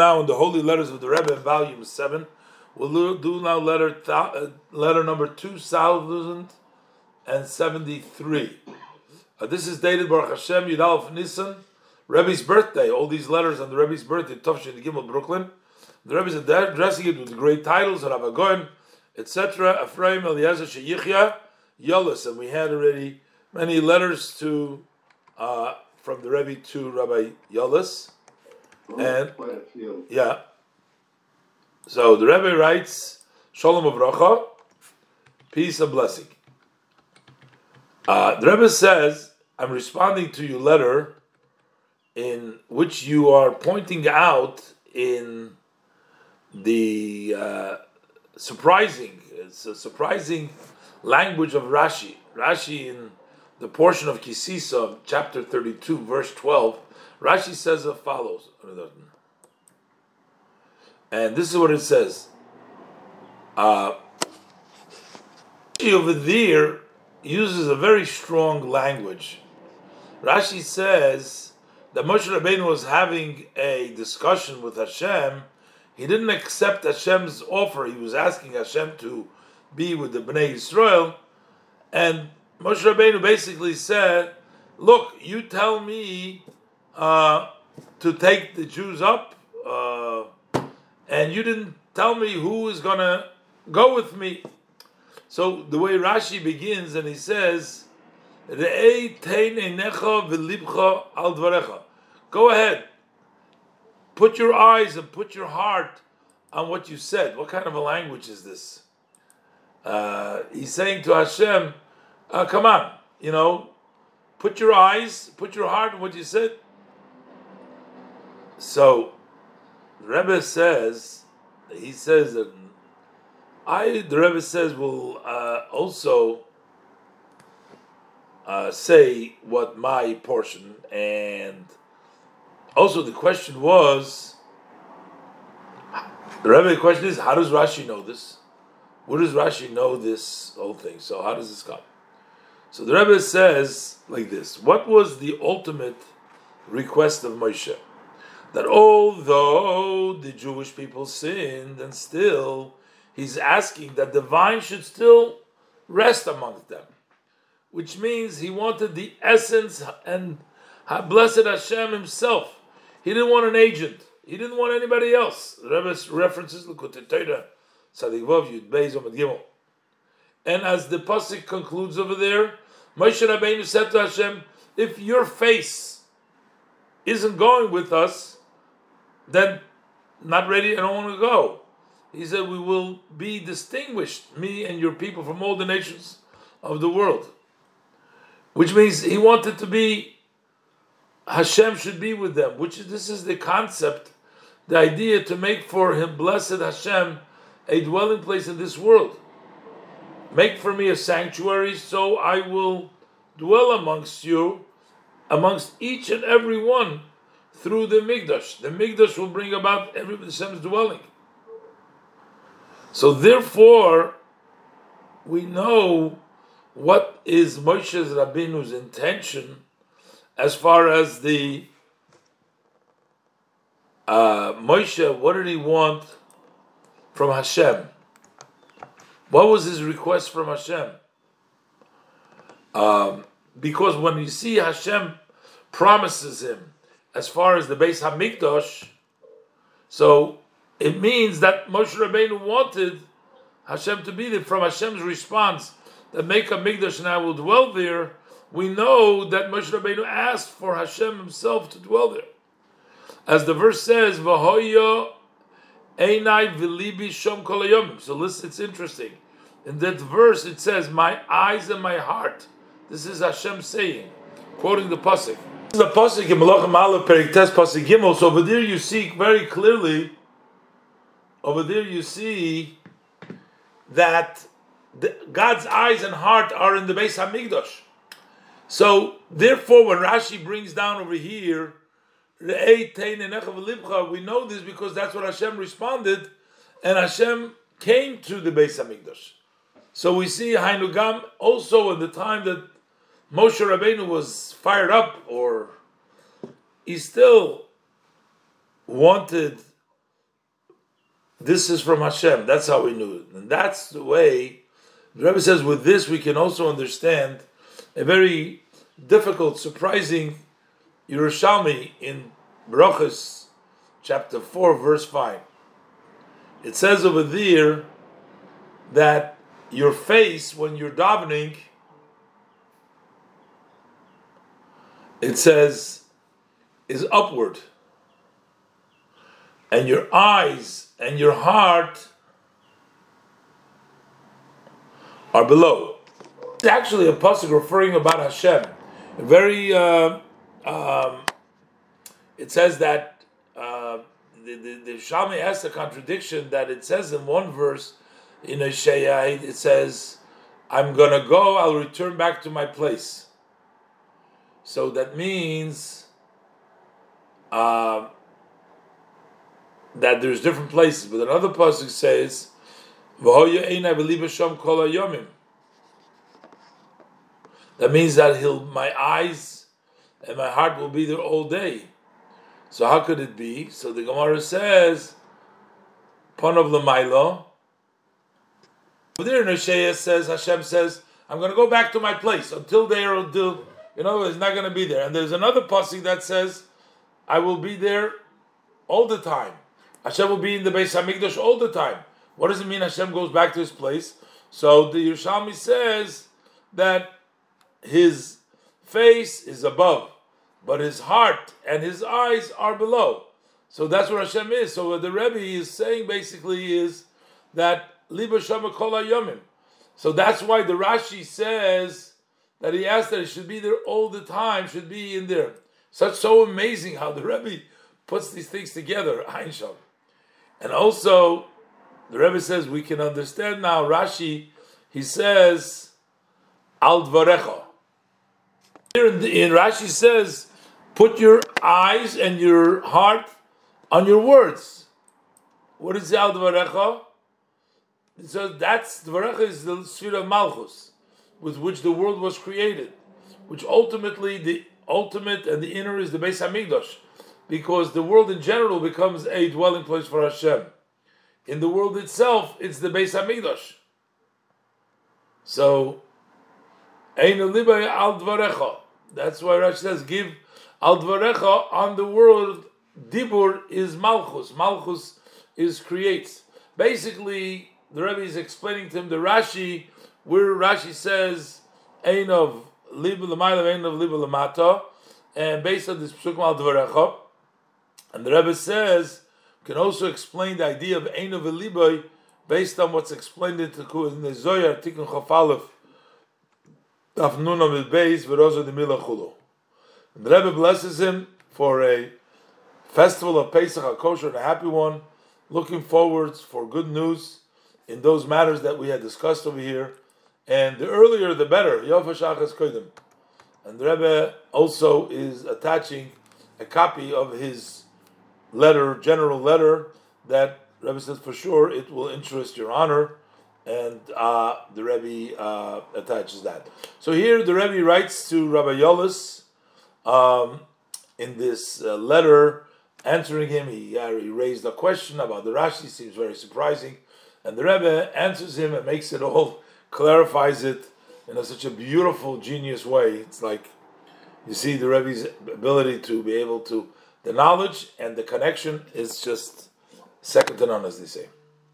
now in the Holy Letters of the Rebbe, in volume seven. We'll do now letter th- uh, letter number two thousand and seventy-three. Uh, this is dated Baruch Hashem Yudalef Nisan, Rebbe's birthday. All these letters on the Rebbe's birthday, Tovshin Gimel, Brooklyn. The Rebbe is addressing it with great titles, Rabbi Goyen, etc. Ephraim Eliezer Sheyichya Yolis, and we had already many letters to uh, from the Rebbe to Rabbi Yolis. And yeah, so the Rebbe writes, Shalom Avracha, peace and blessing. Uh, the Rebbe says, I'm responding to your letter in which you are pointing out in the uh, surprising, it's a surprising language of Rashi. Rashi in the portion of Kisisa, chapter 32, verse 12, Rashi says as follows. And this is what it says. Uh, over there uses a very strong language. Rashi says that Moshe Rabbeinu was having a discussion with Hashem. He didn't accept Hashem's offer. He was asking Hashem to be with the Bnei Yisrael, and Moshe Rabbeinu basically said, "Look, you tell me uh, to take the Jews up, uh, and you didn't tell me who is going to go with me." So the way Rashi begins, and he says, Go ahead. Put your eyes and put your heart on what you said. What kind of a language is this? Uh, he's saying to Hashem, uh, come on, you know, put your eyes, put your heart on what you said. So, the Rebbe says, he says that I, the Rebbe says, will uh, also uh, say what my portion, and also the question was, the Rebbe question is, how does Rashi know this? Where does Rashi know this whole thing? So how does this come? So the Rebbe says like this: What was the ultimate request of Moshe? That although the Jewish people sinned, and still he's asking that the vine should still rest amongst them, which means he wanted the essence and blessed Hashem himself. He didn't want an agent. He didn't want anybody else. Rebbe references Likutei Torah, Tzadik Yud Beis Gimel. And as the pasuk concludes over there, Moshe Rabbeinu said to Hashem, "If your face isn't going with us, then not ready. I don't want to go." He said, "We will be distinguished, me and your people, from all the nations of the world." Which means he wanted to be Hashem should be with them. Which is this is the concept, the idea to make for him blessed Hashem a dwelling place in this world. Make for me a sanctuary, so I will dwell amongst you, amongst each and every one, through the Mikdash. The Mikdash will bring about every Hashem's dwelling. So therefore, we know what is Moshe's Rabbeinu's intention as far as the uh, Moshe, what did he want from Hashem? What was his request from Hashem? Um, because when you see Hashem promises him as far as the Beis Hamikdash, so it means that Moshe Rabbeinu wanted Hashem to be there. From Hashem's response, that make a Mikdash and I will dwell there, we know that Moshe Rabbeinu asked for Hashem himself to dwell there. As the verse says, V'hoyo Einai v'libi shom kolayom. So listen, it's interesting. In that verse, it says, "My eyes and my heart." This is Hashem saying, quoting the pasuk. This is the pasuk in Malachim Aleph Perik Tes pasuk Gimel. So over there, you see very clearly. Over there, you see that the, God's eyes and heart are in the Beis Hamikdash. So therefore, when Rashi brings down over here we know this because that's what Hashem responded, and Hashem came to the Beis Hamikdash. So we see Hainugam also in the time that Moshe Rabbeinu was fired up, or he still wanted this is from Hashem. That's how we knew it. And that's the way, the Rebbe says, with this we can also understand a very difficult, surprising Yerushalmi in Brachas, chapter 4, verse 5. It says over there that your face, when you're davening, it says, is upward. And your eyes and your heart are below. It's actually a pasuk referring about Hashem. Very, uh, um, it says that uh, the, the, the has a contradiction that it says in one verse in Isaiah, it says, I'm going to go, I'll return back to my place. So that means uh, that there's different places. But another pasuk says, that means that he'll my eyes and my heart will be there all day. So how could it be? So the Gemara says, Panav Lamailo. There in says, Hashem says, I'm going to go back to my place until there, until, you know, it's not going to be there. And there's another passage that says, I will be there all the time. Hashem will be in the Beis Hamikdash all the time. What does it mean Hashem goes back to his place? So the Yerushalmi says that his face is above, but his heart and his eyes are below. So that's what Hashem is. So what the Rebbe is saying basically is that Liba Shama Kol Yomim. So that's why the Rashi says that he asked that it should be there all the time, should be in there. Such so amazing how the Rebbe puts these things together. And also, the Rebbe says we can understand now. Rashi, he says, Al Dvarecha. Here in, the, in Rashi says, put your eyes and your heart on your words. What is the Al Dvarecha? So that's Dvarecha is the of Malchus, with which the world was created, which ultimately the ultimate and the inner is the Beis Hamikdash, because the world in general becomes a dwelling place for Hashem. In the world itself, it's the Beis Hamikdash. So Ein al dvarecha. That's why Rashi says, give al dvarecha on the world. Dibur is malchus. Malchus is creates. Basically, the Rebbe is explaining to him the Rashi, where Rashi says, Ein of liba l'mayla, of liba and based on this psukim al dvarecha, and the Rebbe says, can also explain the idea of ein of based on what's explained in the Zohar, Tikkun Chafalef, Afnuna with base v'roza de mila chulu. The Rebbe blesses him for a festival of Pesach, a kosher and a happy one. Looking forwards for good news in those matters that we had discussed over here. And the earlier the better. Yofashachas kodim. And the Rebbe also is attaching a copy of his letter, general letter, that Rebbe says for sure it will interest your honor and uh, the Rebbe uh, attaches that. So here the Rebbe writes to Rabbi Yolis um, in this uh, letter, answering him. He, uh, he raised a question about the Rashi, seems very surprising, and the Rebbe answers him and makes it all, clarifies it in a, such a beautiful, genius way. It's like you see the Rebbe's ability to be able to the knowledge and the connection is just second to none, as they say.